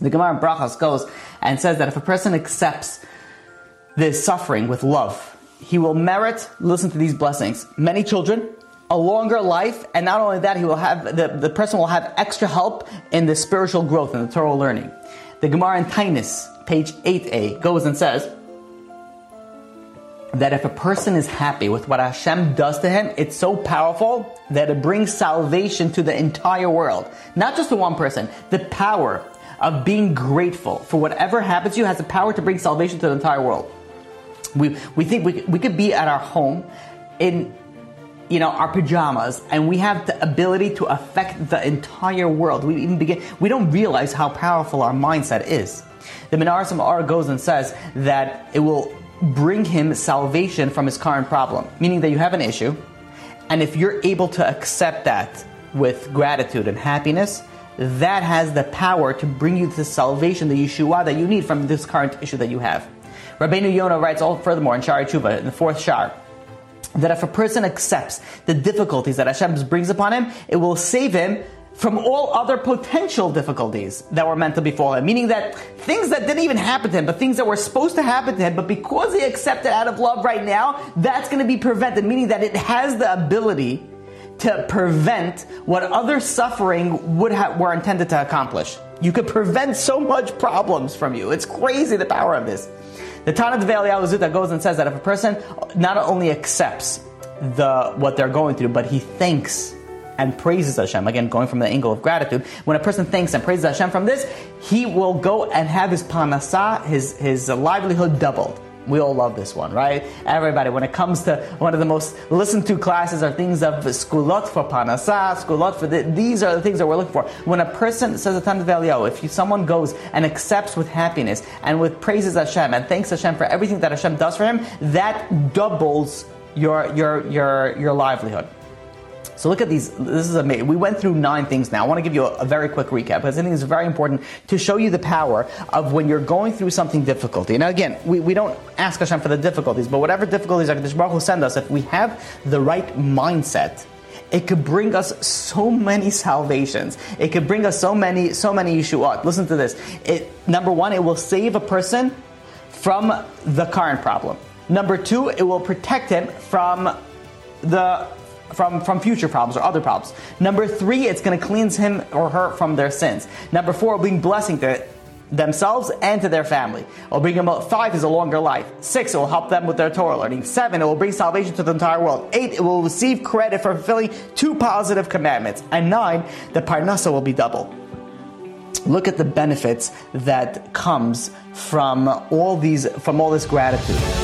The Gemara in Brachas goes and says that if a person accepts this suffering with love, he will merit, listen to these blessings, many children, a longer life, and not only that, he will have the, the person will have extra help in the spiritual growth and the Torah learning. The Gemara in Taanis, page 8a, goes and says that if a person is happy with what Hashem does to him, it's so powerful that it brings salvation to the entire world. Not just to one person. The power of being grateful for whatever happens to you has the power to bring salvation to the entire world. We, we think we, we could be at our home in you know our pajamas and we have the ability to affect the entire world we even begin we don't realize how powerful our mindset is the Menaras Ma'or goes and says that it will bring him salvation from his current problem meaning that you have an issue and if you're able to accept that with gratitude and happiness that has the power to bring you the salvation the yeshua that you need from this current issue that you have Rabbeinu Yonah writes all furthermore in Shaarei Teshuva, in the fourth Shar, that if a person accepts the difficulties that Hashem brings upon him, it will save him from all other potential difficulties that were meant to befall him. Meaning that things that didn't even happen to him, but things that were supposed to happen to him, but because he accepted out of love right now, that's going to be prevented. Meaning that it has the ability to prevent what other suffering would have were intended to accomplish. You could prevent so much problems from you. It's crazy the power of this. The Tana Devei Zuta goes and says that if a person not only accepts the what they're going through, but he thanks and praises Hashem, again going from the angle of gratitude, when a person thanks and praises Hashem from this, he will go and have his parnasa, his, his livelihood doubled. We all love this one, right? Everybody, when it comes to one of the most listened to classes are things of segulot for parnasa, segulot for the, these are the things that we're looking for. When a person says a ton of if you, someone goes and accepts with happiness and with praises Hashem and thanks Hashem for everything that Hashem does for him, that doubles your your your your livelihood. So look at these. This is amazing. We went through nine things now. I want to give you a, a, very quick recap because I think it's very important to show you the power of when you're going through something difficulty. Now, again, we, we don't ask Hashem for the difficulties, but whatever difficulties HaKadosh Baruch Hu send us, if we have the right mindset, it could bring us so many salvations. It could bring us so many, so many yeshuot. Listen to this. It, number one, it will save a person from the current problem. Number two, it will protect him from the from, from future problems or other problems. Number three, it's going to cleanse him or her from their sins. Number four, bring blessing to themselves and to their family. It will bring them up. Five is a longer life. Six, it will help them with their Torah learning. Seven, it will bring salvation to the entire world. Eight, it will receive credit for fulfilling two positive commandments. And nine, the parnasa will be double. Look at the benefits that comes from all these, from all this gratitude.